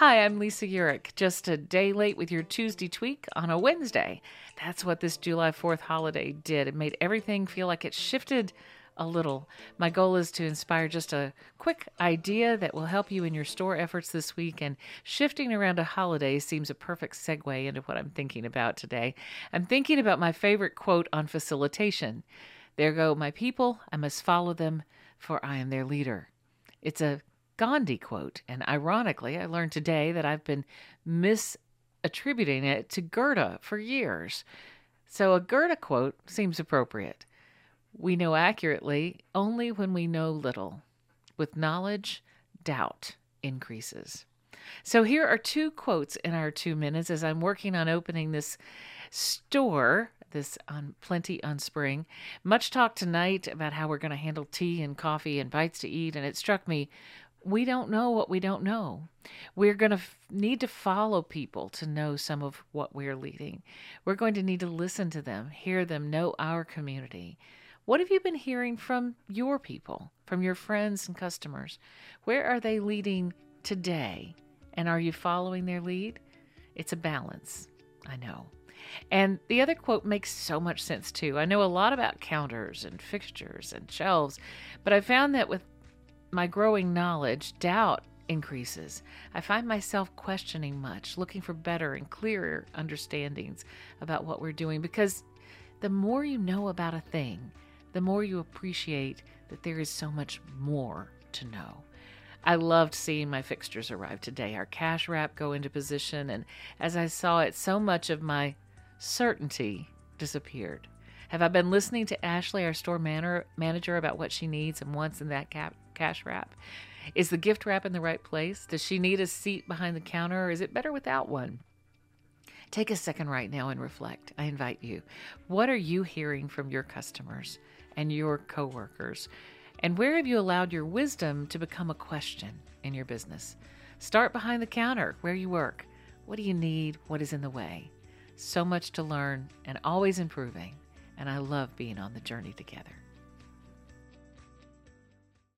Hi, I'm Lisa Urich. Just a day late with your Tuesday tweak on a Wednesday. That's what this July 4th holiday did. It made everything feel like it shifted a little. My goal is to inspire just a quick idea that will help you in your store efforts this week, and shifting around a holiday seems a perfect segue into what I'm thinking about today. I'm thinking about my favorite quote on facilitation There go my people, I must follow them, for I am their leader. It's a Gandhi quote, and ironically, I learned today that I've been misattributing it to Goethe for years. So a Goethe quote seems appropriate. We know accurately only when we know little. With knowledge, doubt increases. So here are two quotes in our two minutes as I'm working on opening this store, this on Plenty on Spring. Much talk tonight about how we're going to handle tea and coffee and bites to eat, and it struck me we don't know what we don't know. We're going to f- need to follow people to know some of what we're leading. We're going to need to listen to them, hear them, know our community. What have you been hearing from your people, from your friends and customers? Where are they leading today? And are you following their lead? It's a balance, I know. And the other quote makes so much sense too. I know a lot about counters and fixtures and shelves, but I found that with my growing knowledge, doubt increases. I find myself questioning much, looking for better and clearer understandings about what we're doing because the more you know about a thing, the more you appreciate that there is so much more to know. I loved seeing my fixtures arrive today, our cash wrap go into position, and as I saw it, so much of my certainty disappeared. Have I been listening to Ashley, our store manager, about what she needs and wants in that cap, cash wrap? Is the gift wrap in the right place? Does she need a seat behind the counter, or is it better without one? Take a second right now and reflect. I invite you. What are you hearing from your customers and your coworkers? And where have you allowed your wisdom to become a question in your business? Start behind the counter where you work. What do you need? What is in the way? So much to learn and always improving. And I love being on the journey together.